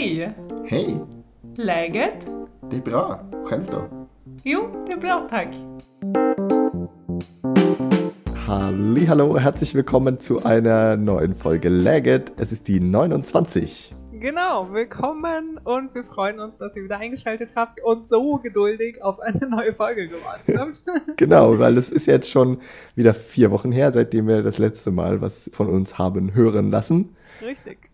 Hej! Hej! Läget? Det är bra. Själv då? Jo, det är bra tack. Hallo, herzlich willkommen zu einer neuen Folge Lagged. Es ist die 29. Genau, willkommen und wir freuen uns, dass ihr wieder eingeschaltet habt und so geduldig auf eine neue Folge gewartet habt. Genau, weil es ist jetzt schon wieder vier Wochen her, seitdem wir das letzte Mal was von uns haben hören lassen. Richtig.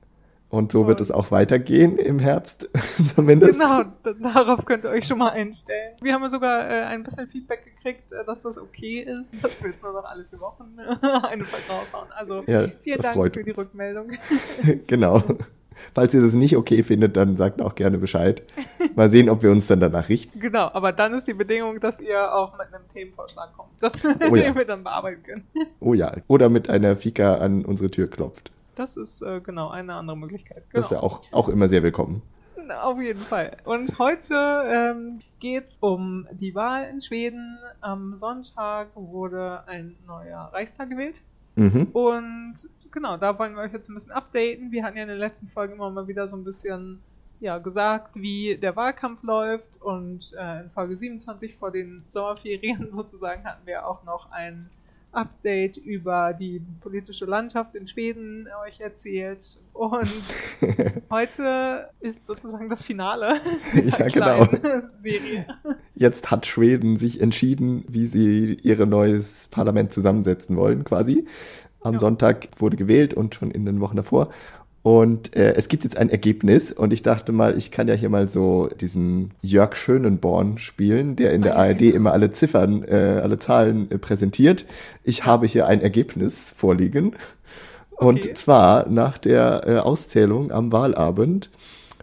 Und so wird es auch weitergehen im Herbst zumindest. Genau, darauf könnt ihr euch schon mal einstellen. Wir haben ja sogar äh, ein bisschen Feedback gekriegt, äh, dass das okay ist, dass wir jetzt nur noch alle vier Wochen eine Folge raushauen. Also Ja, vielen Dank für die uns. Rückmeldung. genau. Falls ihr das nicht okay findet, dann sagt auch gerne Bescheid. Mal sehen, ob wir uns dann danach richten. Genau, aber dann ist die Bedingung, dass ihr auch mit einem Themenvorschlag kommt, dass Oh ja. wir dann bearbeiten können. Oh ja. Oder mit einer Fika an unsere Tür klopft. Das ist äh, genau eine andere Möglichkeit. Das Genau. ist ja auch, auch immer sehr willkommen. Auf jeden Fall. Und heute ähm, geht es um die Wahl in Schweden. Am Sonntag wurde ein neuer Reichstag gewählt. Mhm. Und genau, da wollen wir euch jetzt ein bisschen updaten. Wir hatten ja in der letzten Folge immer mal wieder so ein bisschen ja, gesagt, wie der Wahlkampf läuft. Und äh, in Folge 27 vor den Sommerferien sozusagen hatten wir auch noch ein Update über die politische Landschaft in Schweden euch erzählt. Und heute ist sozusagen das Finale Ja, genau. Serie. Jetzt hat Schweden sich entschieden, wie sie ihr neues Parlament zusammensetzen wollen, quasi. Am Ja. Sonntag wurde gewählt und schon in den Wochen davor. Und äh, es gibt jetzt ein Ergebnis und ich dachte mal, ich kann ja hier mal so diesen Jörg Schönenborn spielen, der in der Ah, ARD genau. immer alle Ziffern, äh, alle Zahlen äh, präsentiert. Ich habe hier ein Ergebnis vorliegen. Und Okay. zwar nach der äh, Auszählung am Wahlabend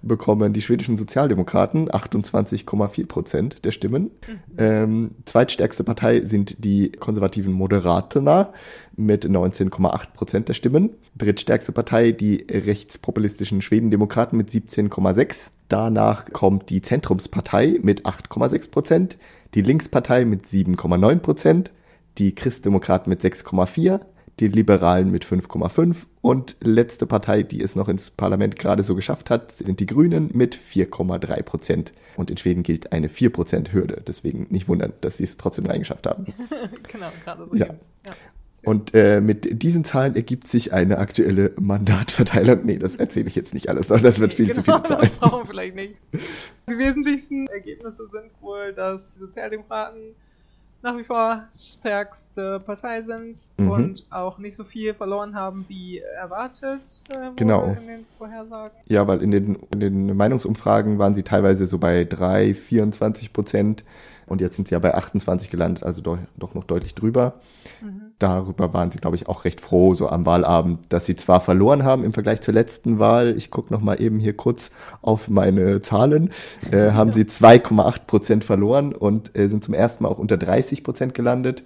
bekommen die schwedischen Sozialdemokraten 28,4 Prozent der Stimmen. Ähm, zweitstärkste Partei sind die konservativen Moderaterna mit 19,8 Prozent der Stimmen. Drittstärkste Partei die rechtspopulistischen Schwedendemokraten mit 17,6. Danach kommt die Zentrumspartei mit 8,6 Prozent, die Linkspartei mit 7,9 Prozent, die Christdemokraten mit 6,4, die Liberalen mit 5,5 und letzte Partei, die es noch ins Parlament gerade so geschafft hat, sind die Grünen mit 4,3 Prozent. Und in Schweden gilt eine 4 Prozent Hürde. Deswegen nicht wundern, dass sie es trotzdem reingeschafft haben. genau, gerade so. Ja. Und äh, mit diesen Zahlen ergibt sich eine aktuelle Mandatverteilung. Nee, das erzähle ich jetzt nicht alles noch. Das wird viel genau, zu viele Zahlen. Das brauchen wir vielleicht nicht. Die wesentlichsten Ergebnisse sind wohl, dass Sozialdemokraten nach wie vor stärkste Partei sind Mhm. und auch nicht so viel verloren haben wie erwartet äh, Genau. in den Vorhersagen. Ja, weil in den, in den Meinungsumfragen waren sie teilweise so bei 3, 24 Prozent. Und jetzt sind sie ja bei 28 gelandet, also doch, doch noch deutlich drüber. Mhm. Darüber waren sie, glaube ich, auch recht froh, so am Wahlabend, dass sie zwar verloren haben im Vergleich zur letzten Wahl. Ich gucke noch mal eben hier kurz auf meine Zahlen. Äh, haben sie 2,8 Prozent verloren und äh, sind zum ersten Mal auch unter 30 Prozent gelandet,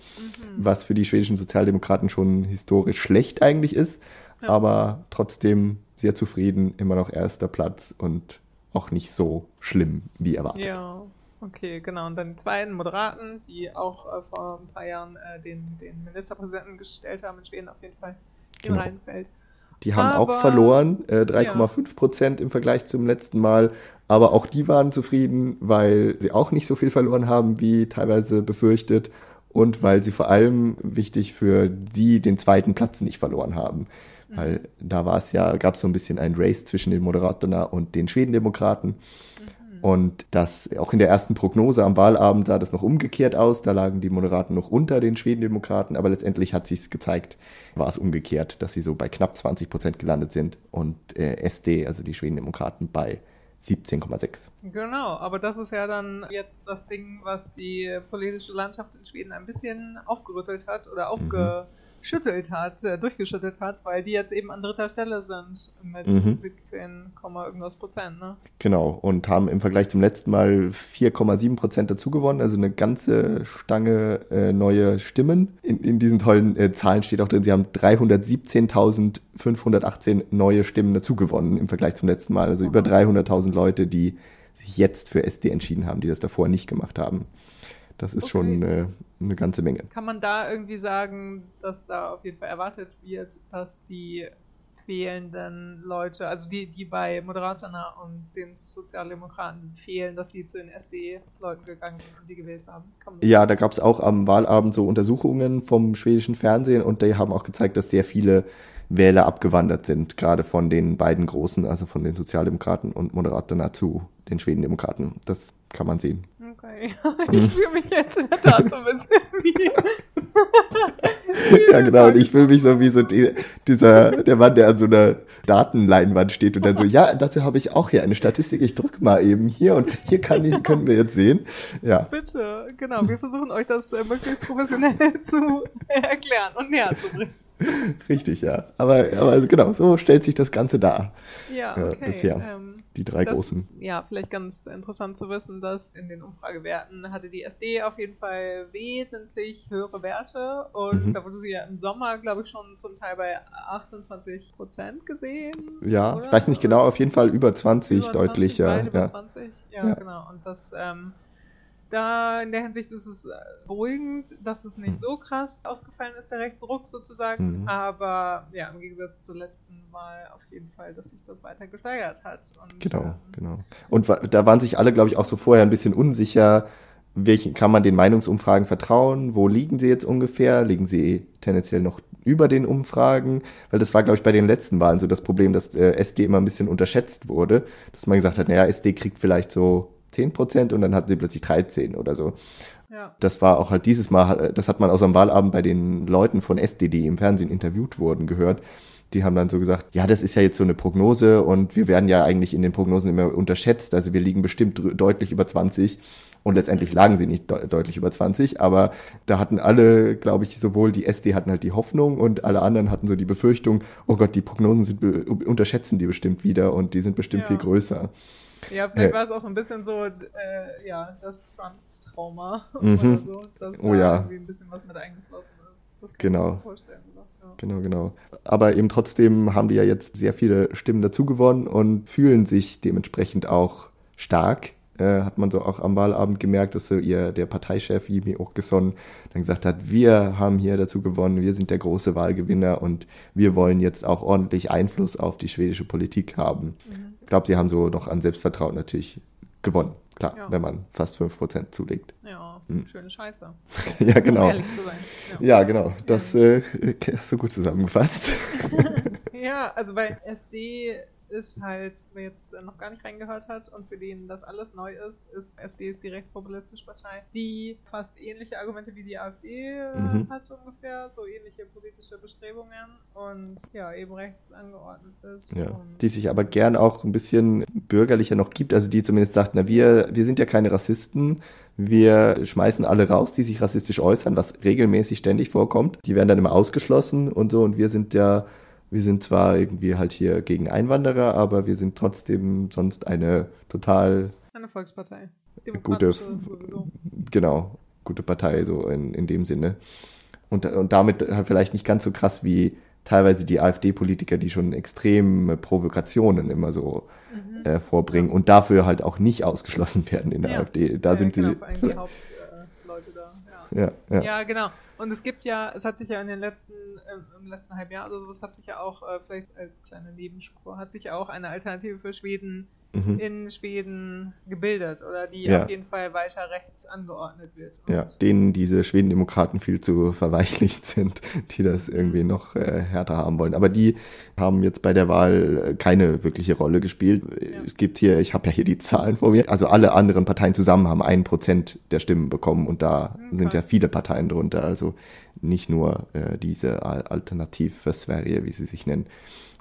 was für die schwedischen Sozialdemokraten schon historisch schlecht eigentlich ist. Ja. Aber trotzdem sehr zufrieden, immer noch erster Platz und auch nicht so schlimm wie erwartet. Ja, okay, genau. Und dann die zweiten Moderaten, die auch äh, vor ein paar Jahren äh, den, den Ministerpräsidenten gestellt haben in Schweden auf jeden Fall in Genau. Rheinfeld. Die haben Aber- auch verloren, äh, 3,5 Prozent im Vergleich zum letzten Mal. Aber auch die waren zufrieden, weil sie auch nicht so viel verloren haben, wie teilweise befürchtet. Und weil sie vor allem wichtig für sie den zweiten Platz nicht verloren haben. Weil da war es ja, gab es so ein bisschen ein Race zwischen den Moderaterna und den Schwedendemokraten. Und das auch in der ersten Prognose am Wahlabend sah das noch umgekehrt aus. Da lagen die Moderaten noch unter den Schwedendemokraten, aber letztendlich hat sich gezeigt, war es umgekehrt, dass sie so bei knapp 20 Prozent gelandet sind und äh, SD, also die Schwedendemokraten, bei 17,6. Genau, aber das ist ja dann jetzt das Ding, was die politische Landschaft in Schweden ein bisschen aufgerüttelt hat oder aufgeschüttelt hat, äh, durchgeschüttelt hat, weil die jetzt eben an dritter Stelle sind mit Mhm. 17, Komma irgendwas Prozent, ne? Genau, und haben im Vergleich zum letzten Mal 4,7 Prozent dazu gewonnen, also eine ganze Stange äh, neue Stimmen. In, in diesen tollen äh, Zahlen steht auch drin, sie haben 317.518 neue Stimmen dazu gewonnen im Vergleich zum letzten Mal. Also über 300.000 Leute, die sich jetzt für SD entschieden haben, die das davor nicht gemacht haben. Das ist Okay. schon äh, eine ganze Menge. Kann man da irgendwie sagen, dass da auf jeden Fall erwartet wird, dass die wählenden Leute, also die, die bei Moderatana und den Sozialdemokraten fehlen, dass die zu den SD-Leuten gegangen sind und die gewählt haben. Ja, da gab es auch am Wahlabend so Untersuchungen vom schwedischen Fernsehen und die haben auch gezeigt, dass sehr viele Wähler abgewandert sind, gerade von den beiden großen, also von den Sozialdemokraten und Moderatana zu den Schwedendemokraten. Das kann man sehen. Okay, ich fühle mich jetzt in der Tat so ein bisschen wie. ja, genau, und ich fühle mich so wie so die, dieser, der Mann, der an so einer Datenleinwand steht und dann so, ja, dazu habe ich auch hier eine Statistik, ich drücke mal eben hier und hier kann ich, können wir jetzt sehen. Ja. Bitte, genau, wir versuchen euch das äh, möglichst professionell zu erklären und näher zu bringen. Richtig, ja. Aber, aber genau, so stellt sich das Ganze dar. Ja, okay. Äh, bisher. Ähm, die drei das, großen. Ja, vielleicht ganz interessant zu wissen, dass in den Umfragewerten hatte die SD auf jeden Fall wesentlich höhere Werte und mhm. da wurde sie ja im Sommer, glaube ich, schon zum Teil bei 28 Prozent gesehen. Ja, oder? ich weiß nicht genau, auf jeden Fall über 20 über deutlich, 20, ja. Über 20, ja, ja, genau. Und das ähm, da in der Hinsicht ist es äh, beruhigend, dass es nicht hm. so krass ausgefallen ist, der Rechtsruck sozusagen. Mhm. Aber ja, im Gegensatz zur letzten Wahl auf jeden Fall, dass sich das weiter gesteigert hat. Und, genau, ähm, genau. Und da waren sich alle, glaube ich, auch so vorher ein bisschen unsicher, welchen kann man den Meinungsumfragen vertrauen? Wo liegen sie jetzt ungefähr? Liegen sie tendenziell noch über den Umfragen? Weil das war, glaube ich, bei den letzten Wahlen so das Problem, dass äh, SD immer ein bisschen unterschätzt wurde, dass man gesagt hat, naja, SD kriegt vielleicht so 10 Prozent und dann hatten sie plötzlich 13 oder so. Ja. Das war auch halt dieses Mal, das hat man aus am Wahlabend bei den Leuten von SD, die im Fernsehen interviewt wurden, gehört. Die haben dann so gesagt, ja, das ist ja jetzt so eine Prognose und wir werden ja eigentlich in den Prognosen immer unterschätzt. Also wir liegen bestimmt deutlich über 20 und letztendlich lagen sie nicht de deutlich über 20, aber da hatten alle, glaube ich, sowohl die SD hatten halt die Hoffnung und alle anderen hatten so die Befürchtung, oh Gott, die Prognosen sind unterschätzen die bestimmt wieder und die sind bestimmt ja. viel größer. Ja, vielleicht äh, war es auch so ein bisschen so, äh, ja, das Trump-Trauma mhm. oder so, dass oh, da ja. irgendwie ein bisschen was mit eingeflossen ist. Das genau. Ja. Genau, genau. Aber eben trotzdem haben die ja jetzt sehr viele Stimmen dazu gewonnen und fühlen sich dementsprechend auch stark. Äh, hat man so auch am Wahlabend gemerkt, dass so ihr, der Parteichef Jimmy Åkesson dann gesagt hat, wir haben hier dazu gewonnen, wir sind der große Wahlgewinner und wir wollen jetzt auch ordentlich Einfluss auf die schwedische Politik haben. Mhm ich glaube, sie haben so noch an Selbstvertrauen natürlich gewonnen. Klar, ja. wenn man fast 5% zulegt. Ja, hm. schöne Scheiße. ja, genau. Um ehrlich zu sein. Ja, ja genau. Das äh, hast du gut zusammengefasst. ja, also bei SD ist halt, wer jetzt noch gar nicht reingehört hat und für den das alles neu ist, ist SD ist die rechtspopulistische Partei, die fast ähnliche Argumente wie die AfD äh, mhm. hat ungefähr, so ähnliche politische Bestrebungen und ja, eben rechts angeordnet ist. Ja. Die sich aber gern auch ein bisschen bürgerlicher noch gibt, also die zumindest sagt, na wir, wir sind ja keine Rassisten, wir schmeißen alle raus, die sich rassistisch äußern, was regelmäßig ständig vorkommt. Die werden dann immer ausgeschlossen und so und wir sind ja wir sind zwar irgendwie halt hier gegen Einwanderer, aber wir sind trotzdem sonst eine total eine Volkspartei. Gute, sowieso. genau, gute Partei so in, in dem Sinne. Und, und damit halt vielleicht nicht ganz so krass wie teilweise die AfD-Politiker, die schon extreme Provokationen immer so mhm. äh, vorbringen und dafür halt auch nicht ausgeschlossen werden in der ja. AfD. Da ja, sind genau, sie. Hauptleute da. Ja. Ja, ja. genau. Und es gibt ja, es hat sich ja in den letzten, äh, im letzten halben Jahr oder sowas, hat sich ja auch, äh, vielleicht als kleine Nebenspur, hat sich ja auch eine Alternative für Schweden mhm. in Schweden gebildet oder die ja. auf jeden Fall weiter rechts angeordnet wird. Und ja, denen diese Schwedendemokraten viel zu verweichlicht sind, die das irgendwie noch äh, härter haben wollen. Aber die haben jetzt bei der Wahl äh, keine wirkliche Rolle gespielt. Ja. Es gibt hier, ich habe ja hier die Zahlen vor mir, also alle anderen Parteien zusammen haben ein Prozent der Stimmen bekommen und da okay. sind ja viele Parteien drunter, also nicht nur äh, diese Alternativ für Sverige, wie sie sich nennen.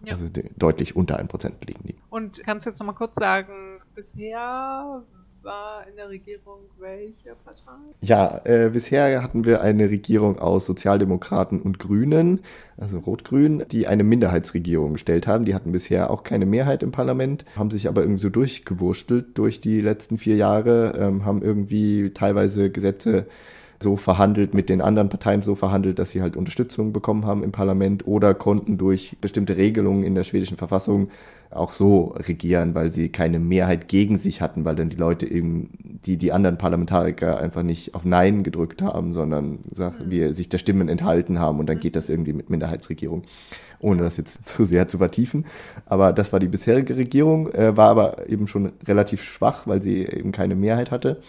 Ja. Also deutlich unter 1% liegen die. Und kannst du jetzt nochmal kurz sagen, bisher war in der Regierung welche Partei? Ja, äh, bisher hatten wir eine Regierung aus Sozialdemokraten und Grünen, also Rot-Grün, die eine Minderheitsregierung gestellt haben. Die hatten bisher auch keine Mehrheit im Parlament, haben sich aber irgendwie so durchgewurstelt durch die letzten vier Jahre, ähm, haben irgendwie teilweise Gesetze so verhandelt, mit den anderen Parteien so verhandelt, dass sie halt Unterstützung bekommen haben im Parlament oder konnten durch bestimmte Regelungen in der schwedischen Verfassung auch so regieren, weil sie keine Mehrheit gegen sich hatten, weil dann die Leute eben, die, die anderen Parlamentariker einfach nicht auf Nein gedrückt haben, sondern sag, mhm. wir sich der Stimmen enthalten haben und dann geht das irgendwie mit Minderheitsregierung, ohne das jetzt zu sehr zu vertiefen. Aber das war die bisherige Regierung, äh, war aber eben schon relativ schwach, weil sie eben keine Mehrheit hatte.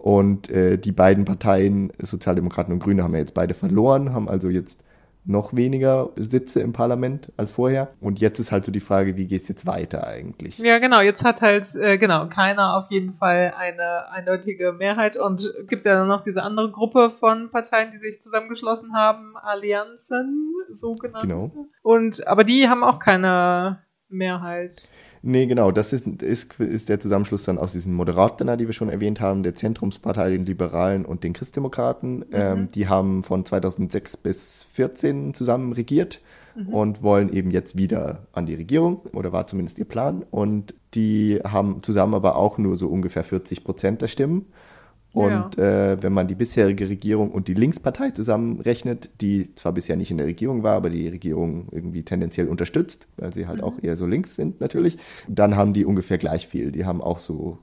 Und äh, die beiden Parteien, Sozialdemokraten und Grüne, haben ja jetzt beide verloren, haben also jetzt noch weniger Sitze im Parlament als vorher. Und jetzt ist halt so die Frage, wie geht es jetzt weiter eigentlich? Ja, genau. Jetzt hat halt, äh, genau, keiner auf jeden Fall eine eindeutige Mehrheit und gibt ja noch diese andere Gruppe von Parteien, die sich zusammengeschlossen haben, Allianzen, so genannt. Genau. Und, aber die haben auch keine Mehrheit. Nee, genau, das ist, ist, ist der Zusammenschluss dann aus diesen Moderaten, die wir schon erwähnt haben, der Zentrumspartei, den Liberalen und den Christdemokraten. Mhm. Ähm, die haben von 2006 bis 2014 zusammen regiert mhm. und wollen eben jetzt wieder an die Regierung, oder war zumindest ihr Plan. Und die haben zusammen aber auch nur so ungefähr 40 Prozent der Stimmen. Und ja. äh, wenn man die bisherige Regierung und die Linkspartei zusammenrechnet, die zwar bisher nicht in der Regierung war, aber die Regierung irgendwie tendenziell unterstützt, weil sie halt mhm. auch eher so links sind natürlich, dann haben die ungefähr gleich viel. Die haben auch so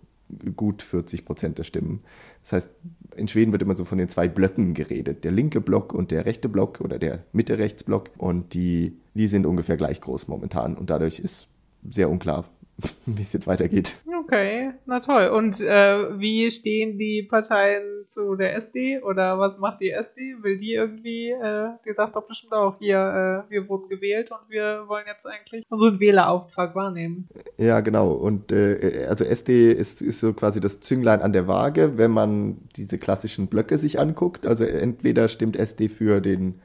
gut 40 Prozent der Stimmen. Das heißt, in Schweden wird immer so von den zwei Blöcken geredet, der linke Block und der rechte Block oder der Mitte-Rechts-Block. Und die, die sind ungefähr gleich groß momentan. Und dadurch ist sehr unklar, wie es jetzt weitergeht. Okay, na toll. Und äh, wie stehen die Parteien zu der SD oder was macht die SD? Will die irgendwie, äh, die sagt doch bestimmt auch hier, äh, wir wurden gewählt und wir wollen jetzt eigentlich unseren Wählerauftrag wahrnehmen. Ja, genau. Und äh, also SD ist, ist so quasi das Zünglein an der Waage, wenn man diese klassischen Blöcke sich anguckt. Also entweder stimmt SD für den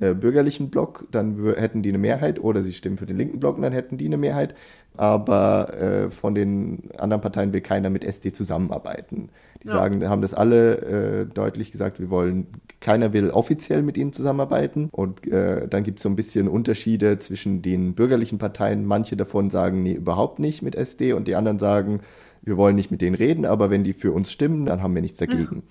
äh, bürgerlichen Block, dann hätten die eine Mehrheit, oder sie stimmen für den linken Block, dann hätten die eine Mehrheit. Aber äh, von den anderen Parteien will keiner mit SD zusammenarbeiten. Die ja. sagen, haben das alle äh, deutlich gesagt, wir wollen, keiner will offiziell mit ihnen zusammenarbeiten. Und äh, dann gibt es so ein bisschen Unterschiede zwischen den bürgerlichen Parteien. Manche davon sagen, nee, überhaupt nicht mit SD und die anderen sagen, wir wollen nicht mit denen reden, aber wenn die für uns stimmen, dann haben wir nichts dagegen.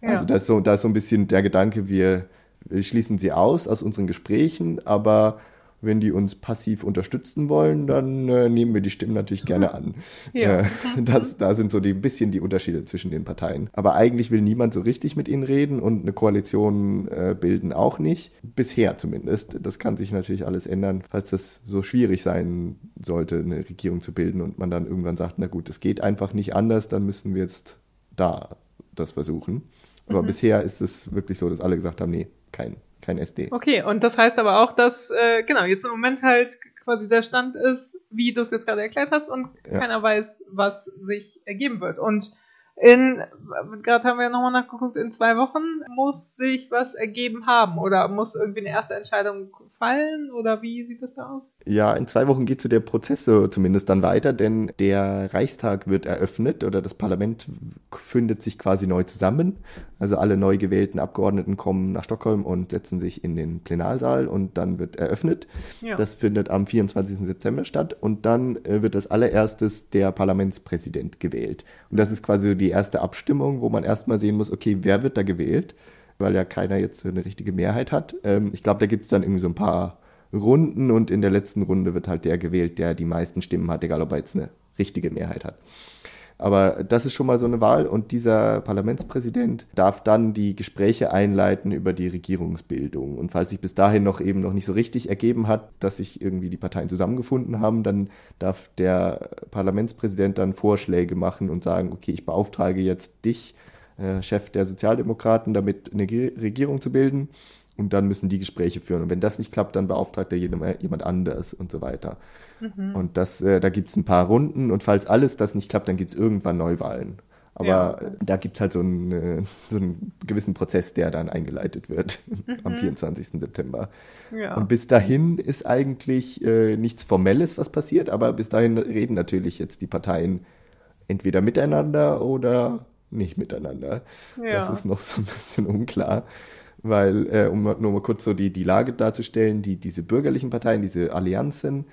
Ja. Also da ist, so, da ist so ein bisschen der Gedanke, wir wir schließen sie aus aus unseren Gesprächen, aber wenn die uns passiv unterstützen wollen, dann äh, nehmen wir die Stimmen natürlich gerne an. Ja. Äh, das, da sind so ein bisschen die Unterschiede zwischen den Parteien. Aber eigentlich will niemand so richtig mit ihnen reden und eine Koalition äh, bilden auch nicht. Bisher zumindest. Das kann sich natürlich alles ändern, falls das so schwierig sein sollte, eine Regierung zu bilden und man dann irgendwann sagt, na gut, es geht einfach nicht anders, dann müssen wir jetzt da das versuchen. Aber mhm. bisher ist es wirklich so, dass alle gesagt haben, nee, kein, kein SD. Okay, und das heißt aber auch, dass, äh, genau, jetzt im Moment halt quasi der Stand ist, wie du es jetzt gerade erklärt hast, und ja. keiner weiß, was sich ergeben wird. Und in, gerade haben wir ja nochmal nachgeguckt, in zwei Wochen muss sich was ergeben haben oder muss irgendwie eine erste Entscheidung fallen oder wie sieht das da aus? Ja, in zwei Wochen geht so der Prozess zumindest dann weiter, denn der Reichstag wird eröffnet oder das Parlament findet sich quasi neu zusammen. Also alle neu gewählten Abgeordneten kommen nach Stockholm und setzen sich in den Plenarsaal und dann wird eröffnet. Ja. Das findet am 24. September statt und dann äh, wird als allererstes der Parlamentspräsident gewählt. Und das ist quasi die erste Abstimmung, wo man erstmal sehen muss, okay, wer wird da gewählt? Weil ja keiner jetzt eine richtige Mehrheit hat. Ähm, ich glaube, da gibt es dann irgendwie so ein paar Runden und in der letzten Runde wird halt der gewählt, der die meisten Stimmen hat, egal ob er jetzt eine richtige Mehrheit hat. Aber das ist schon mal so eine Wahl und dieser Parlamentspräsident darf dann die Gespräche einleiten über die Regierungsbildung. Und falls sich bis dahin noch eben noch nicht so richtig ergeben hat, dass sich irgendwie die Parteien zusammengefunden haben, dann darf der Parlamentspräsident dann Vorschläge machen und sagen, okay, ich beauftrage jetzt dich, äh, Chef der Sozialdemokraten, damit eine Regierung zu bilden. Und dann müssen die Gespräche führen. Und wenn das nicht klappt, dann beauftragt er jemand anders und so weiter. Mhm. Und das, äh, da gibt es ein paar Runden. Und falls alles das nicht klappt, dann gibt es irgendwann Neuwahlen. Aber ja. da gibt es halt so einen, äh, so einen gewissen Prozess, der dann eingeleitet wird mhm. am 24. September. Ja. Und bis dahin ist eigentlich äh, nichts Formelles, was passiert, aber bis dahin reden natürlich jetzt die Parteien entweder miteinander oder nicht miteinander. Ja. Das ist noch so ein bisschen unklar weil, äh, um nur mal kurz so die, die Lage darzustellen, die, diese bürgerlichen Parteien, diese Allianzen,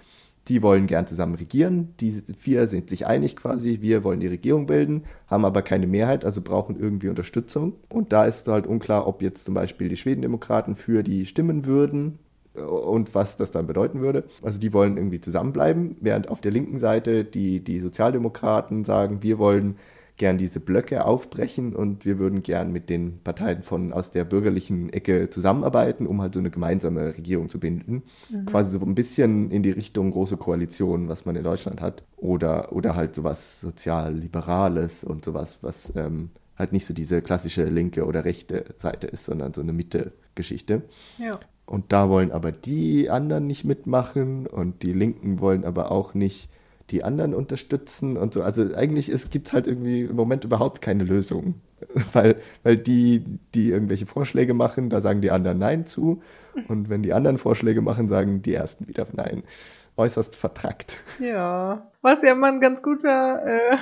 die wollen gern zusammen regieren. Diese vier sind sich einig quasi, wir wollen die Regierung bilden, haben aber keine Mehrheit, also brauchen irgendwie Unterstützung. Und da ist halt unklar, ob jetzt zum Beispiel die Schwedendemokraten für die stimmen würden und was das dann bedeuten würde. Also die wollen irgendwie zusammenbleiben, während auf der linken Seite die, die Sozialdemokraten sagen, wir wollen gern diese Blöcke aufbrechen und wir würden gern mit den Parteien von aus der bürgerlichen Ecke zusammenarbeiten, um halt so eine gemeinsame Regierung zu binden. Mhm. Quasi so ein bisschen in die Richtung große Koalition, was man in Deutschland hat. Oder, oder halt sowas sozial-liberales und sowas, was ähm, halt nicht so diese klassische linke oder rechte Seite ist, sondern so eine Mitte-Geschichte. Ja. Und da wollen aber die anderen nicht mitmachen und die Linken wollen aber auch nicht die anderen unterstützen und so. Also eigentlich es gibt halt irgendwie im Moment überhaupt keine Lösung, weil, weil die, die irgendwelche Vorschläge machen, da sagen die anderen Nein zu und wenn die anderen Vorschläge machen, sagen die ersten wieder Nein. Äußerst vertrackt. Ja, was ja mal ein ganz guter äh,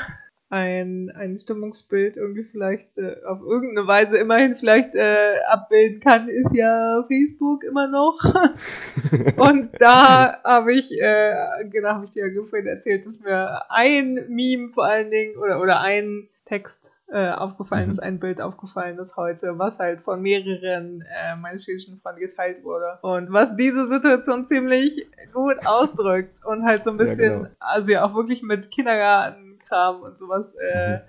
ein, ein Stimmungsbild irgendwie vielleicht äh, auf irgendeine Weise immerhin vielleicht äh, abbilden kann, ist ja Facebook immer noch. und da habe ich, äh, genau, habe ich dir ja vorhin erzählt, dass mir ein Meme vor allen Dingen oder, oder ein Text äh, aufgefallen ist, mhm. ein Bild aufgefallen ist heute, was halt von mehreren äh, meiner schwedischen Freunde geteilt wurde. Und was diese Situation ziemlich gut ausdrückt und halt so ein bisschen, ja, genau. also ja auch wirklich mit Kindergarten Kram und sowas äh,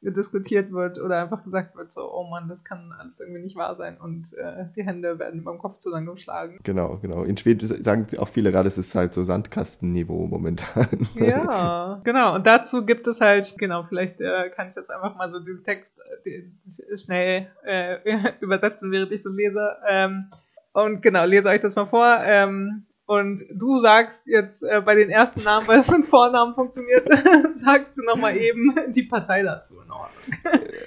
mhm. diskutiert wird oder einfach gesagt wird, so, oh Mann, das kann alles irgendwie nicht wahr sein und äh, die Hände werden beim Kopf zusammengeschlagen. Genau, genau. In Schweden sagen auch viele gerade, es ist halt so Sandkastenniveau momentan. Ja, genau. Und dazu gibt es halt, genau, vielleicht äh, kann ich jetzt einfach mal so diesen Text äh, schnell äh, übersetzen, während ich das lese. Ähm, und genau, lese euch das mal vor. Ähm, und du sagst jetzt äh, bei den ersten Namen, weil es mit Vornamen funktioniert, sagst du nochmal eben die Partei dazu in Ordnung.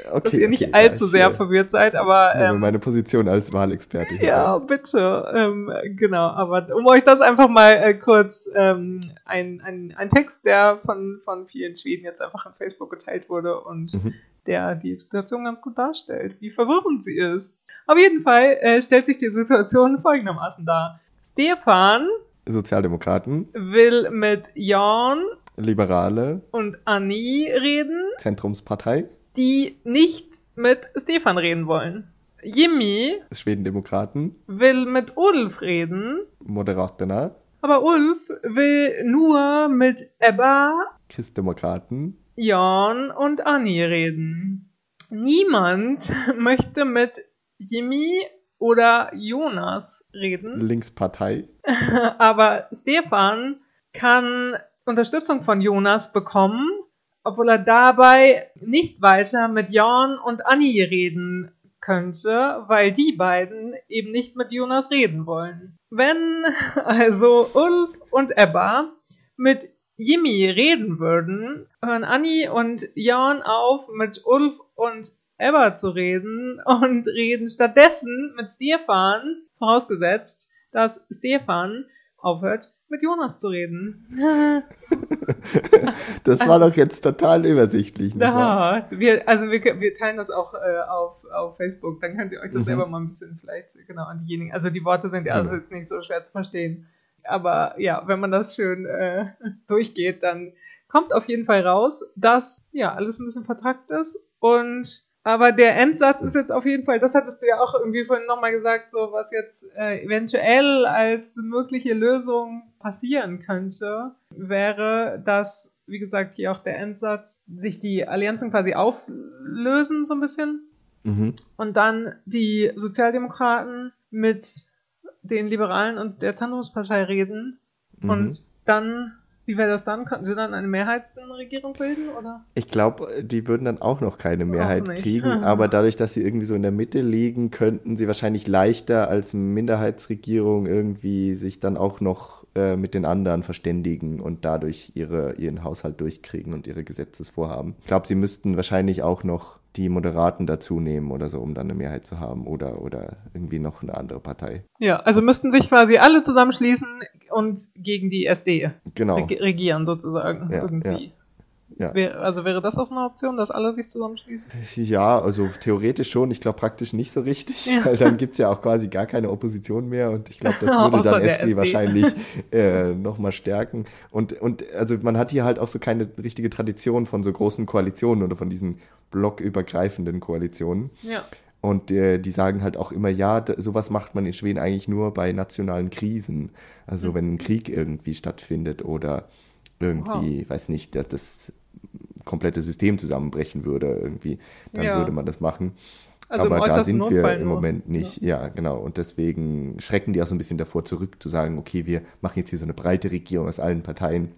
Okay, Dass ihr nicht okay, allzu sehr hier. verwirrt seid, aber. Ähm, meine Position als Wahlexperte hier. Ja, bitte. Ähm, genau, aber um euch das einfach mal äh, kurz ähm, ein, ein, ein Text, der von, von vielen Schweden jetzt einfach in Facebook geteilt wurde und mhm. der die Situation ganz gut darstellt, wie verwirrend sie ist. Auf jeden Fall äh, stellt sich die Situation folgendermaßen dar. Stefan Sozialdemokraten. will mit Jan Liberale. und Annie reden, Zentrumspartei, die nicht mit Stefan reden wollen. Jimmy Schwedendemokraten. will mit Ulf reden, Moderaterna, aber Ulf will nur mit Ebba, Christdemokraten, Jan und Annie reden. Niemand möchte mit Jimmy oder Jonas reden. Linkspartei. Aber Stefan kann Unterstützung von Jonas bekommen, obwohl er dabei nicht weiter mit Jan und Annie reden könnte, weil die beiden eben nicht mit Jonas reden wollen. Wenn also Ulf und Ebba mit Jimmy reden würden, hören Annie und Jan auf, mit Ulf und Ebba zu reden und reden stattdessen mit Stefan, vorausgesetzt, dass Stefan aufhört, mit Jonas zu reden. das war doch jetzt total übersichtlich. Ja, wir, also wir, wir teilen das auch äh, auf, auf Facebook, dann könnt ihr euch das mhm. selber mal ein bisschen vielleicht genau an diejenigen, also die Worte sind ja also jetzt nicht so schwer zu verstehen. Aber ja, wenn man das schön äh, durchgeht, dann kommt auf jeden Fall raus, dass ja alles ein bisschen vertrackt ist und aber der Endsatz ist jetzt auf jeden Fall, das hattest du ja auch irgendwie vorhin nochmal gesagt, so was jetzt äh, eventuell als mögliche Lösung passieren könnte, wäre, dass, wie gesagt, hier auch der Endsatz, sich die Allianzen quasi auflösen so ein bisschen mhm. und dann die Sozialdemokraten mit den Liberalen und der Zentrumspartei reden mhm. und dann wie wäre das dann? Könnten sie dann eine Mehrheitenregierung bilden, oder? Ich glaube, die würden dann auch noch keine Mehrheit kriegen, aber dadurch, dass sie irgendwie so in der Mitte liegen, könnten sie wahrscheinlich leichter als Minderheitsregierung irgendwie sich dann auch noch äh, mit den anderen verständigen und dadurch ihre, ihren Haushalt durchkriegen und ihre Gesetzesvorhaben. Ich glaube, sie müssten wahrscheinlich auch noch die Moderaten dazu nehmen oder so, um dann eine Mehrheit zu haben oder, oder irgendwie noch eine andere Partei. Ja, also müssten sich quasi alle zusammenschließen und gegen die SD genau. regieren sozusagen ja, irgendwie. Ja. Wär, also wäre das auch eine Option, dass alle sich zusammenschließen? Ja, also theoretisch schon. Ich glaube praktisch nicht so richtig, Ja. weil dann gibt's ja auch quasi gar keine Opposition mehr und ich glaube, das würde dann SD, SD. wahrscheinlich äh, nochmal stärken. Und, und also man hat hier halt auch so keine richtige Tradition von so großen Koalitionen oder von diesen blockübergreifenden Koalitionen. Ja. Und äh, die sagen halt auch immer, ja, sowas macht man in Schweden eigentlich nur bei nationalen Krisen. Also Mhm. wenn ein Krieg irgendwie stattfindet oder irgendwie, weiß nicht, dass das komplette System zusammenbrechen würde irgendwie, dann Ja. würde man das machen. Also Aber da sind wir Notfall im nur. Moment nicht. Ja. genau. Und deswegen schrecken die auch so ein bisschen davor zurück, zu sagen, okay, wir machen jetzt hier so eine breite Regierung aus allen Parteien.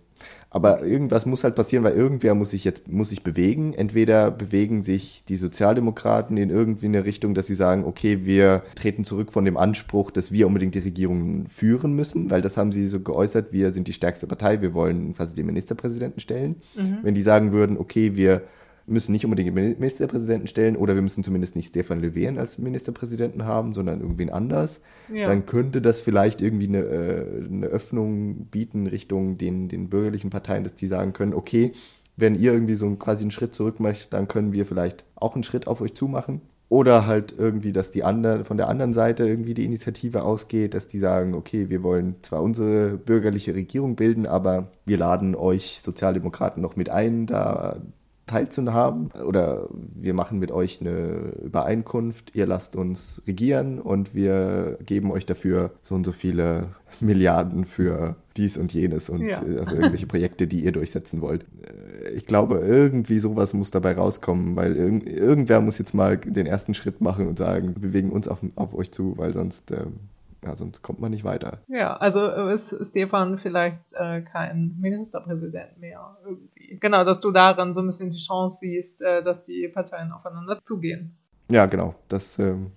Aber irgendwas muss halt passieren, weil irgendwer muss sich jetzt muss sich bewegen. Entweder bewegen sich die Sozialdemokraten in irgendwie eine Richtung, dass sie sagen, okay, wir treten zurück von dem Anspruch, dass wir unbedingt die Regierung führen müssen, weil das haben sie so geäußert, wir sind die stärkste Partei, wir wollen quasi den Ministerpräsidenten stellen. Wenn die sagen würden, okay, wir müssen nicht unbedingt den Ministerpräsidenten stellen oder wir müssen zumindest nicht Stefan Löfven als Ministerpräsidenten haben, sondern irgendwen anders, Ja. dann könnte das vielleicht irgendwie eine, äh, eine Öffnung bieten Richtung den, den bürgerlichen Parteien, dass die sagen können, okay, wenn ihr irgendwie so einen- quasi einen Schritt zurück möchtet, dann können wir vielleicht auch einen Schritt auf euch zumachen. Oder halt irgendwie, dass die andere, von der anderen Seite irgendwie die Initiative ausgeht, dass die sagen, okay, wir wollen zwar unsere bürgerliche Regierung bilden, aber wir laden euch Sozialdemokraten noch mit ein, da teilzuhaben. Oder wir machen mit euch eine Übereinkunft, ihr lasst uns regieren und wir geben euch dafür so und so viele Milliarden für dies und jenes und Ja. äh, also irgendwelche Projekte, die ihr durchsetzen wollt. Äh, Ich glaube, irgendwie sowas muss dabei rauskommen, weil irgend, irgendwer muss jetzt mal den ersten Schritt machen und sagen, wir bewegen uns auf, auf euch zu, weil sonst, ähm, ja, sonst kommt man nicht weiter. Ja, also äh, ist Stefan vielleicht äh, kein Ministerpräsident mehr irgendwie. Genau, dass du daran so ein bisschen die Chance siehst, äh, dass die Parteien aufeinander zugehen. Ja, genau, das ähm,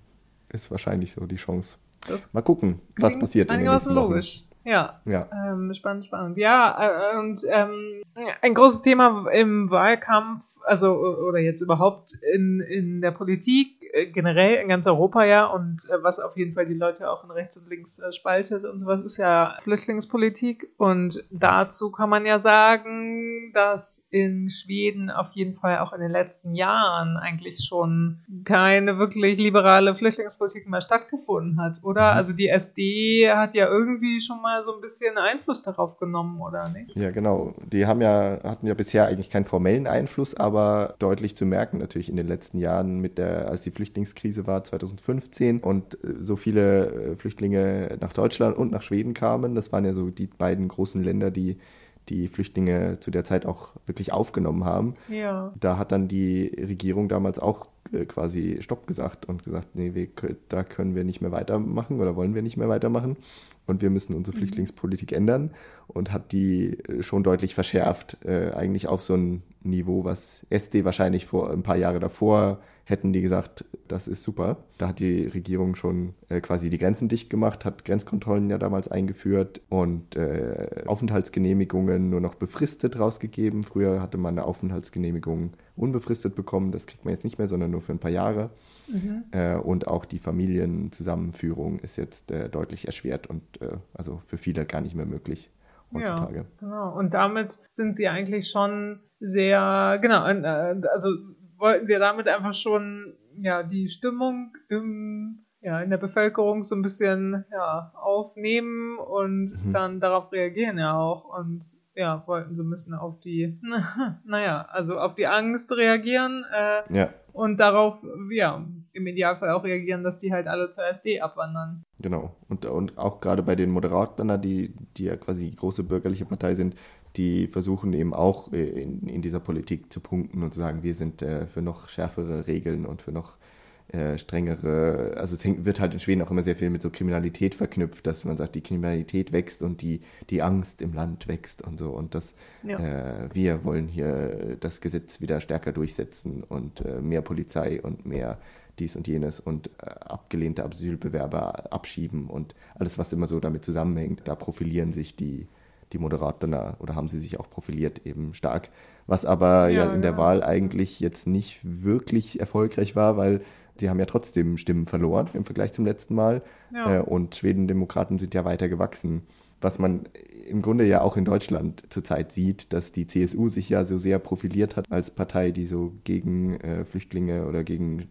ist wahrscheinlich so die Chance. Das Mal gucken, was passiert einigermaßen logisch. Ja, Ja, ähm, spannend, spannend. Ja, äh, und ähm, ein großes Thema im Wahlkampf, also oder jetzt überhaupt in, in der Politik, generell in ganz Europa ja, und äh, was auf jeden Fall die Leute auch in rechts und links äh, spaltet und sowas, ist ja Flüchtlingspolitik. Und dazu kann man ja sagen, dass in Schweden auf jeden Fall auch in den letzten Jahren eigentlich schon keine wirklich liberale Flüchtlingspolitik mehr stattgefunden hat, oder? Mhm. Also die SD hat ja irgendwie schon mal so ein bisschen Einfluss darauf genommen, oder nicht? ja, genau. Die haben ja, hatten ja bisher eigentlich keinen formellen Einfluss, aber deutlich zu merken natürlich in den letzten Jahren mit der, als die Flüchtlingskrise war 2015 und äh, so viele äh, Flüchtlinge nach Deutschland und nach Schweden kamen. Das waren ja so die beiden großen Länder, die die Flüchtlinge zu der Zeit auch wirklich aufgenommen haben. Ja. Da hat dann die Regierung damals auch äh, quasi Stopp gesagt und gesagt, nee, wir, da können wir nicht mehr weitermachen oder wollen wir nicht mehr weitermachen und wir müssen unsere Flüchtlingspolitik ändern und hat die schon deutlich verschärft, äh, eigentlich auf so ein Niveau, was SD wahrscheinlich vor ein paar Jahre davor hätten die gesagt, das ist super. Da hat die Regierung schon äh, quasi die Grenzen dicht gemacht, hat Grenzkontrollen ja damals eingeführt und äh, Aufenthaltsgenehmigungen nur noch befristet rausgegeben. Früher hatte man eine Aufenthaltsgenehmigung unbefristet bekommen, das kriegt man jetzt nicht mehr, sondern nur für ein paar Jahre. Mhm. Äh, und auch die Familienzusammenführung ist jetzt äh, deutlich erschwert und äh, also für viele gar nicht mehr möglich heutzutage. Ja, genau. Und damit sind sie eigentlich schon sehr, genau, äh, also wollten sie damit einfach schon ja die Stimmung im, ja, in der Bevölkerung so ein bisschen ja, aufnehmen und Mhm. dann darauf reagieren ja auch und ja, wollten so ein bisschen auf die, naja, also auf die Angst reagieren äh, Ja, und darauf, ja, im Idealfall auch reagieren, dass die halt alle zur SD abwandern. genau. Und, und auch gerade bei den Moderaten, die, die ja quasi die große bürgerliche Partei sind, die versuchen eben auch äh, in, in dieser Politik zu punkten und zu sagen, wir sind äh, für noch schärfere Regeln und für noch äh, strengere, also es hängt, wird halt in Schweden auch immer sehr viel mit so Kriminalität verknüpft, dass man sagt, die Kriminalität wächst und die, die Angst im Land wächst und so und das, Ja. äh, wir wollen hier das Gesetz wieder stärker durchsetzen und äh, mehr Polizei und mehr dies und jenes und äh, abgelehnte Asylbewerber abschieben und alles, was immer so damit zusammenhängt, da profilieren sich die, die Moderaten oder haben sie sich auch profiliert eben stark. Was aber ja, Ja, in der genau. Wahl eigentlich jetzt nicht wirklich erfolgreich war, weil die haben ja trotzdem Stimmen verloren im Vergleich zum letzten Mal. Ja. Äh, und Schweden-Demokraten sind ja weiter gewachsen. was man im Grunde ja auch in Deutschland zurzeit sieht, dass die CSU sich ja so sehr profiliert hat als Partei, die so gegen äh, Flüchtlinge oder gegen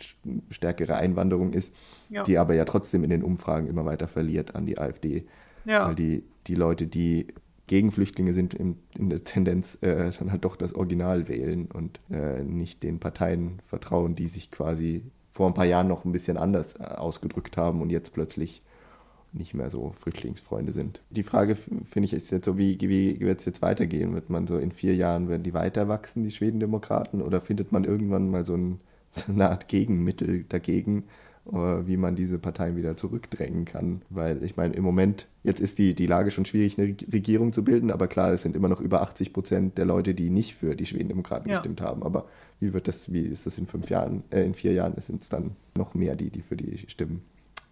stärkere Einwanderung ist, ja. die aber ja trotzdem in den Umfragen immer weiter verliert an die AfD. Ja. Weil die, die Leute, die gegen Flüchtlinge sind, in, in der Tendenz äh, dann halt doch das Original wählen und äh, nicht den Parteien vertrauen, die sich quasi vor ein paar Jahren noch ein bisschen anders äh, ausgedrückt haben und jetzt plötzlich nicht mehr so Flüchtlingsfreunde sind. Die Frage, finde ich, ist jetzt so, wie, wie wird es jetzt weitergehen? Wird man so in vier Jahren, werden die weiter wachsen, die Schwedendemokraten, oder findet man irgendwann mal so, ein, so eine Art Gegenmittel dagegen, wie man diese Parteien wieder zurückdrängen kann? Weil ich meine, im Moment, jetzt ist die, die Lage schon schwierig, eine Regierung zu bilden, aber klar, es sind immer noch über 80 Prozent der Leute, die nicht für die Schwedendemokraten ja. gestimmt haben. Aber wie wird das, wie ist das in fünf Jahren, äh, in vier Jahren sind es dann noch mehr die, die für die stimmen?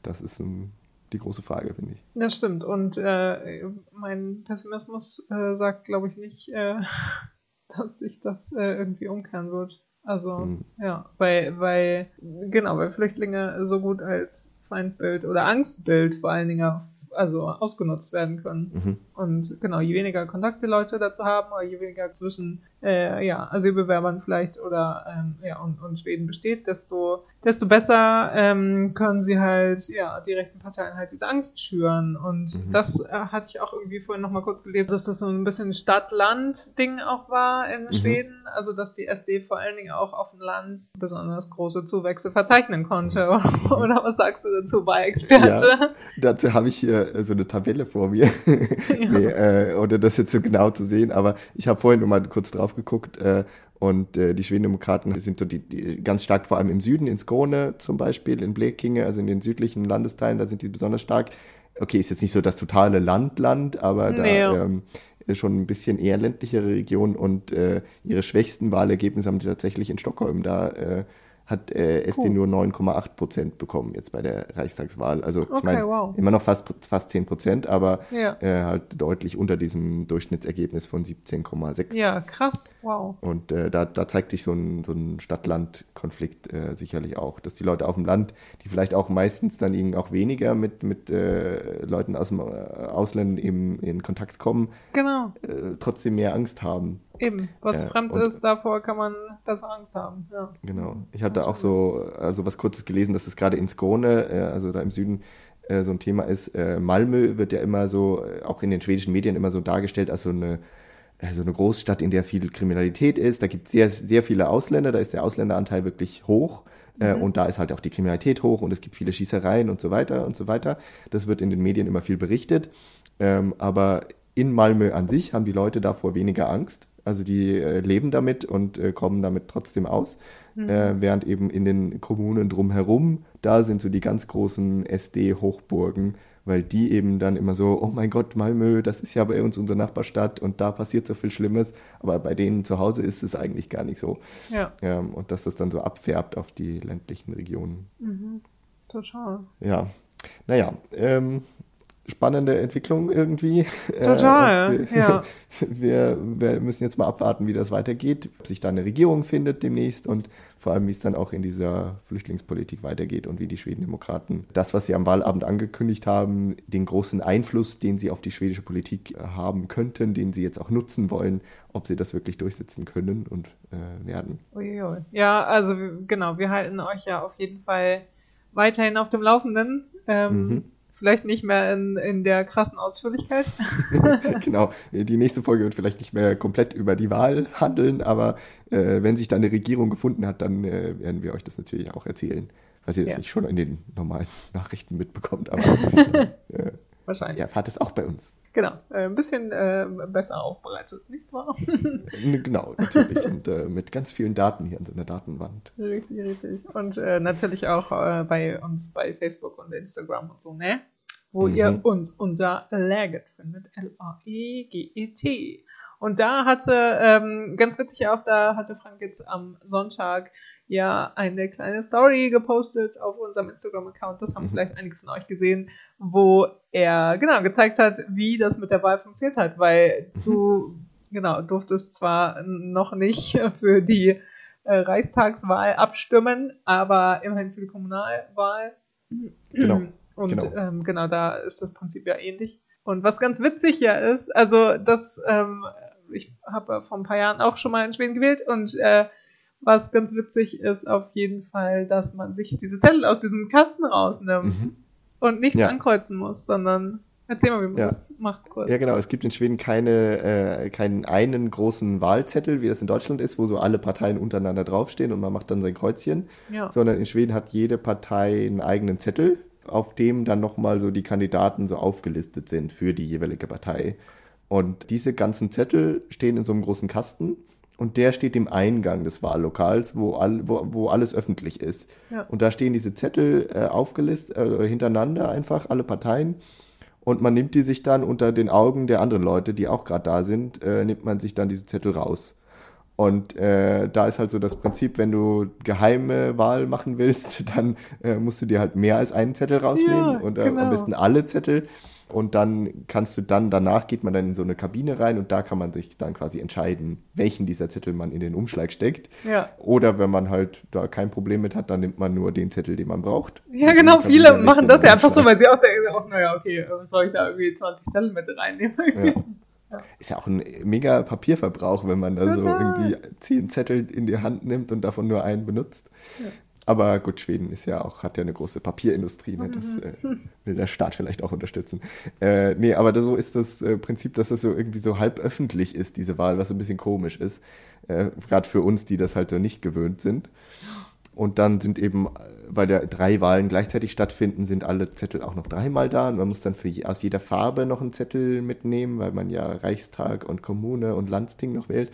Das ist ein die große Frage, finde ich. Das stimmt. Und äh, mein Pessimismus äh, sagt, glaube ich, nicht, äh, dass sich das äh, irgendwie umkehren wird. Also, mhm. ja, weil, weil, genau, weil Flüchtlinge so gut als Feindbild oder Angstbild vor allen Dingen also ausgenutzt werden können. Mhm. Und genau, je weniger Kontakte Leute dazu haben, oder je weniger zwischen äh, ja, Asylbewerbern vielleicht oder ähm, ja, und, und Schweden besteht, desto, desto besser ähm, können sie halt, ja, die rechten Parteien halt diese Angst schüren. Und mhm. das äh, hatte ich auch irgendwie vorhin nochmal kurz gelesen, dass das so ein bisschen Stadt-Land-Ding auch war in mhm. Schweden. Also, dass die SD vor allen Dingen auch auf dem Land besonders große Zuwächse verzeichnen konnte. Mhm. Oder was sagst du dazu, bei Experte? Ja, dazu habe ich hier so eine Tabelle vor mir. ja. nee, äh, ohne das jetzt so genau zu sehen, aber ich habe vorhin noch mal kurz drauf geguckt. Äh, und äh, die Schwedendemokraten sind so die, die ganz stark vor allem im Süden, in Skåne zum Beispiel, in Blekinge, also in den südlichen Landesteilen, da sind die besonders stark. Okay, ist jetzt nicht so das totale Landland, aber nee. da ähm, schon ein bisschen eher ländlichere Region und äh, ihre schwächsten Wahlergebnisse haben sie tatsächlich in Stockholm. Da äh, hat äh, SD cool. nur 9,8 Prozent bekommen jetzt bei der Reichstagswahl. Also okay, ich meine, wow. immer noch fast, fast 10 Prozent, aber ja. äh, halt deutlich unter diesem Durchschnittsergebnis von 17,6. Ja, krass, wow. Und äh, da, da zeigt sich so ein, so ein Stadt-Land-Konflikt äh, sicherlich auch, dass die Leute auf dem Land, die vielleicht auch meistens dann eben auch weniger mit, mit äh, Leuten aus dem äh, Ausland eben in Kontakt kommen, genau. trotzdem mehr Angst haben. Eben, was äh, fremd ist, davor kann man besser Angst haben. Ja. Genau. Ich hatte auch so also was Kurzes gelesen, dass es gerade in Skåne, äh, also da im Süden, äh, so ein Thema ist. Äh, Malmö wird ja immer so, auch in den schwedischen Medien immer so dargestellt als so eine, äh, so eine Großstadt, in der viel Kriminalität ist. Da gibt es sehr, sehr viele Ausländer, da ist der Ausländeranteil wirklich hoch. Mhm. Und da ist halt auch die Kriminalität hoch und es gibt viele Schießereien und so weiter und so weiter. Das wird in den Medien immer viel berichtet. Ähm, aber in Malmö an sich haben die Leute davor weniger Angst. Also die äh, leben damit und äh, kommen damit trotzdem aus. Mhm. Äh, während eben in den Kommunen drumherum, da sind so die ganz großen SD-Hochburgen, weil die eben dann immer so, oh mein Gott, Malmö, das ist ja bei uns unsere Nachbarstadt und da passiert so viel Schlimmes, aber bei denen zu Hause ist es eigentlich gar nicht so. Ja. Ähm, und dass das dann so abfärbt auf die ländlichen Regionen. Mhm. Total. Ja. Naja, ähm, spannende Entwicklung irgendwie. Total, äh, wir, ja. Wir, wir, müssen jetzt mal abwarten, wie das weitergeht, ob sich da eine Regierung findet demnächst und vor allem, wie es dann auch in dieser Flüchtlingspolitik weitergeht und wie die Schwedendemokraten das, was sie am Wahlabend angekündigt haben, den großen Einfluss, den sie auf die schwedische Politik haben könnten, den sie jetzt auch nutzen wollen, ob sie das wirklich durchsetzen können und äh, werden. Uiuiui. Ja, also genau, wir halten euch ja auf jeden Fall weiterhin auf dem Laufenden. Ähm, mhm Vielleicht nicht mehr in, in der krassen Ausführlichkeit. genau. Die nächste Folge wird vielleicht nicht mehr komplett über die Wahl handeln, aber äh, wenn sich dann eine Regierung gefunden hat, dann äh, werden wir euch das natürlich auch erzählen. Was ihr jetzt ja. nicht schon in den normalen Nachrichten mitbekommt, aber äh, Wahrscheinlich. Ihr erfahrt es auch bei uns. Genau, äh, ein bisschen äh, besser aufbereitet, nicht wahr? genau, natürlich. Und äh, mit ganz vielen Daten hier an so einer Datenwand. Richtig, richtig. Und äh, natürlich auch äh, bei uns bei Facebook und Instagram und so, ne? Wo mhm. ihr uns unter Laget findet. L-A-E-G-E-T. Und da hatte, ähm, ganz witzig auch, da hatte Frank jetzt am Sonntag ja eine kleine Story gepostet auf unserem Instagram-Account. Das haben mhm. vielleicht einige von euch gesehen, wo er genau gezeigt hat, wie das mit der Wahl funktioniert hat, weil mhm. du genau durftest zwar noch nicht für die äh, Reichstagswahl abstimmen, aber immerhin für die Kommunalwahl. Genau. Und genau. Ähm, genau, da ist das Prinzip ja ähnlich. Und was ganz witzig ja ist, also das, ähm, ich habe vor ein paar Jahren auch schon mal in Schweden gewählt und äh, was ganz witzig ist auf jeden Fall, dass man sich diese Zettel aus diesem Kasten rausnimmt Mhm. und nichts Ja. ankreuzen muss, sondern erzähl mal, wie man Ja. das macht kurz. Ja, genau. Es gibt in Schweden keine, äh, keinen einen großen Wahlzettel, wie das in Deutschland ist, wo so alle Parteien untereinander draufstehen und man macht dann sein Kreuzchen. Ja. Sondern in Schweden hat jede Partei einen eigenen Zettel, auf dem dann nochmal so die Kandidaten so aufgelistet sind für die jeweilige Partei. Und diese ganzen Zettel stehen in so einem großen Kasten und der steht im Eingang des Wahllokals, wo, all, wo, wo alles öffentlich ist. Ja. Und da stehen diese Zettel äh, aufgelistet, äh, hintereinander einfach, alle Parteien. Und man nimmt die sich dann unter den Augen der anderen Leute, die auch gerade da sind, äh, nimmt man sich dann diese Zettel raus. Und äh, da ist halt so das Prinzip, wenn du geheime Wahl machen willst, dann äh, musst du dir halt mehr als einen Zettel rausnehmen Ja, und äh, genau. am besten alle Zettel. Und dann kannst du dann, danach geht man dann in so eine Kabine rein und da kann man sich dann quasi entscheiden, welchen dieser Zettel man in den Umschlag steckt. Ja. Oder wenn man halt da kein Problem mit hat, dann nimmt man nur den Zettel, den man braucht. Ja, genau, viele machen das ja einfach so, weil sie auch denken, auch, naja, okay, was soll ich da irgendwie 20 Zettel mit reinnehmen? Ja. Ist ja auch ein mega Papierverbrauch, wenn man da so Total. irgendwie zehn Zettel in die Hand nimmt und davon nur einen benutzt. Aber gut, Schweden ist ja auch, hat ja eine große Papierindustrie, ne? das äh, will der Staat vielleicht auch unterstützen. Äh, nee, aber so ist das äh, Prinzip, dass das so irgendwie so halb öffentlich ist, diese Wahl, was ein bisschen komisch ist. Äh, Gerade für uns, die das halt so nicht gewöhnt sind. Und dann sind eben, weil da drei Wahlen gleichzeitig stattfinden, sind alle Zettel auch noch dreimal da. Und man muss dann für je, aus jeder Farbe noch einen Zettel mitnehmen, weil man ja Reichstag und Kommune und Landsting noch wählt.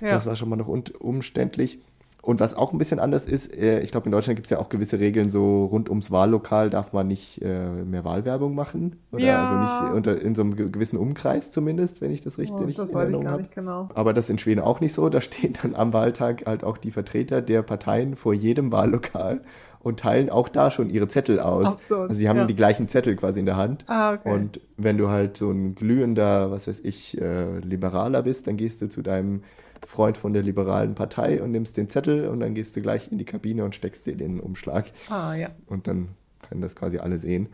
Ja. Das war schon mal noch umständlich. Und was auch ein bisschen anders ist, äh, ich glaube, in Deutschland gibt es ja auch gewisse Regeln, so rund ums Wahllokal darf man nicht äh, mehr Wahlwerbung machen. Oder Ja. also nicht unter, in so einem ge- gewissen Umkreis zumindest, wenn ich das richtig Oh, das in Erinnerung habe. genau. Aber das ist in Schweden auch nicht so. Da stehen dann am Wahltag halt auch die Vertreter der Parteien vor jedem Wahllokal und teilen auch da schon ihre Zettel aus. Absurd, also sie haben ja. die gleichen Zettel quasi in der Hand. Ah, okay. Und wenn du halt so ein glühender, was weiß ich, äh, Liberaler bist, dann gehst du zu deinem Freund von der liberalen Partei und nimmst den Zettel und dann gehst du gleich in die Kabine und steckst dir den in den Umschlag ah, ja. und dann können das quasi alle sehen.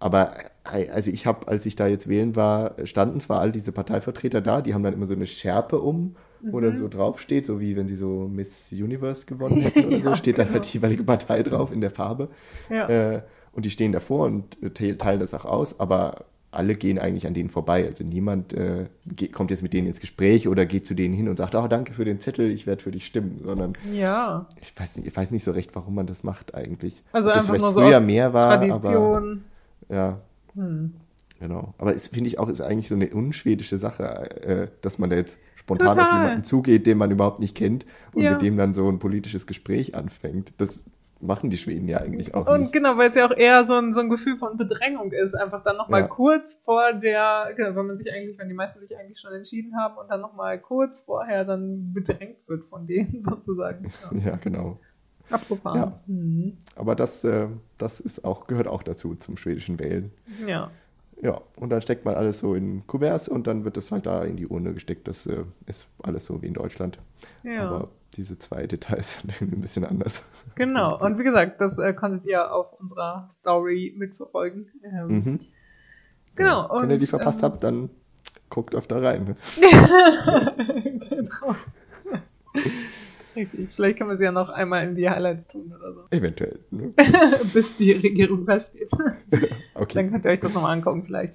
Aber also ich habe, als ich da jetzt wählen war, standen zwar all diese Parteivertreter da, die haben dann immer so eine Schärpe um, wo dann Mhm. so draufsteht, so wie wenn sie so Miss Universe gewonnen hätten oder so, Ja, steht dann genau. halt die jeweilige Partei drauf in der Farbe. Ja. Äh, und die stehen davor und äh, te- teilen das auch aus, aber alle gehen eigentlich an denen vorbei. Also niemand äh, kommt jetzt mit denen ins Gespräch oder geht zu denen hin und sagt, oh, danke für den Zettel, ich werde für dich stimmen, sondern ja. ich weiß nicht, ich weiß nicht so recht, warum man das macht eigentlich. Also Ob das einfach nur so früher mehr war, aber Tradition. ja, Hm. genau. Aber es finde ich auch ist eigentlich so eine unschwedische Sache, äh, dass man da jetzt spontan auf Total. jemanden zugeht, den man überhaupt nicht kennt und Ja. mit dem dann so ein politisches Gespräch anfängt. Das machen die Schweden ja eigentlich auch Und nicht. genau, weil es ja auch eher so ein, so ein Gefühl von Bedrängung ist, einfach dann nochmal Ja. kurz vor der, genau, wenn man sich eigentlich, wenn die meisten sich eigentlich schon entschieden haben und dann nochmal kurz vorher dann bedrängt wird von denen sozusagen. Ja. Ja, genau. Abgefahren. Ja. Mhm. Aber das, äh, das ist auch, gehört auch dazu zum schwedischen Wählen. ja. Ja, und dann steckt man alles so in Kuverts und dann wird das halt da in die Urne gesteckt. Das äh, ist alles so wie in Deutschland. Ja. Aber diese zwei Details sind irgendwie ein bisschen anders. Genau, und wie gesagt, das äh, konntet ihr auf unserer Story mitverfolgen. Ähm, Mhm. Genau, Wenn und, ihr die verpasst ähm, habt, dann guckt öfter rein. Ne? genau. Richtig, vielleicht können wir sie ja noch einmal in die Highlights tun oder so. Eventuell. Ne? Bis die Regierung feststeht. Okay, Dann könnt ihr euch das nochmal angucken, vielleicht.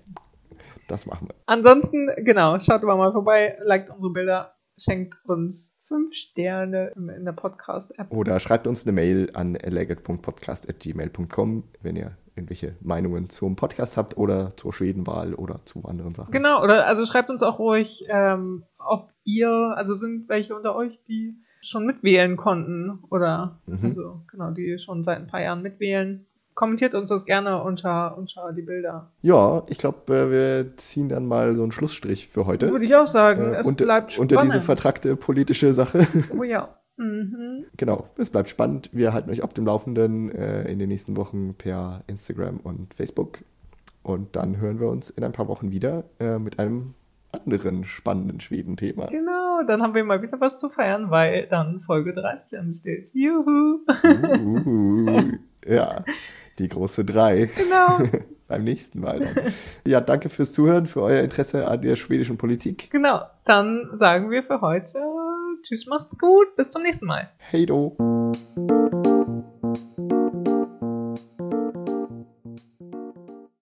das machen wir. Ansonsten, genau, schaut aber mal vorbei, liked unsere Bilder, schenkt uns fünf Sterne in der Podcast-App. Oder schreibt uns eine Mail an leggett.podcast.gmail.com, wenn ihr irgendwelche Meinungen zum Podcast habt oder zur Schwedenwahl oder zu anderen Sachen. Genau, oder also schreibt uns auch ruhig, ähm, ob ihr, also sind welche unter euch, die schon mitwählen konnten oder Mhm. also genau, die schon seit ein paar Jahren mitwählen. Kommentiert uns das gerne unter, unter die Bilder. Ja, ich glaube, äh, wir ziehen dann mal so einen Schlussstrich für heute. Würde ich auch sagen, Äh, es unter, bleibt spannend. unter diese vertrackte politische Sache. Oh ja. Mhm. genau, es bleibt spannend. Wir halten euch auf dem Laufenden äh, in den nächsten Wochen per Instagram und Facebook. Und dann hören wir uns in ein paar Wochen wieder äh, mit einem anderen spannenden Schweden-Thema. Genau, dann haben wir mal wieder was zu feiern, weil dann Folge 30 ansteht. Juhu! Uh, ja, die große drei. Genau. beim nächsten Mal. Dann. Ja, danke fürs Zuhören, für euer Interesse an der schwedischen Politik. Genau, dann sagen wir für heute Tschüss, macht's gut, bis zum nächsten Mal. Hey do.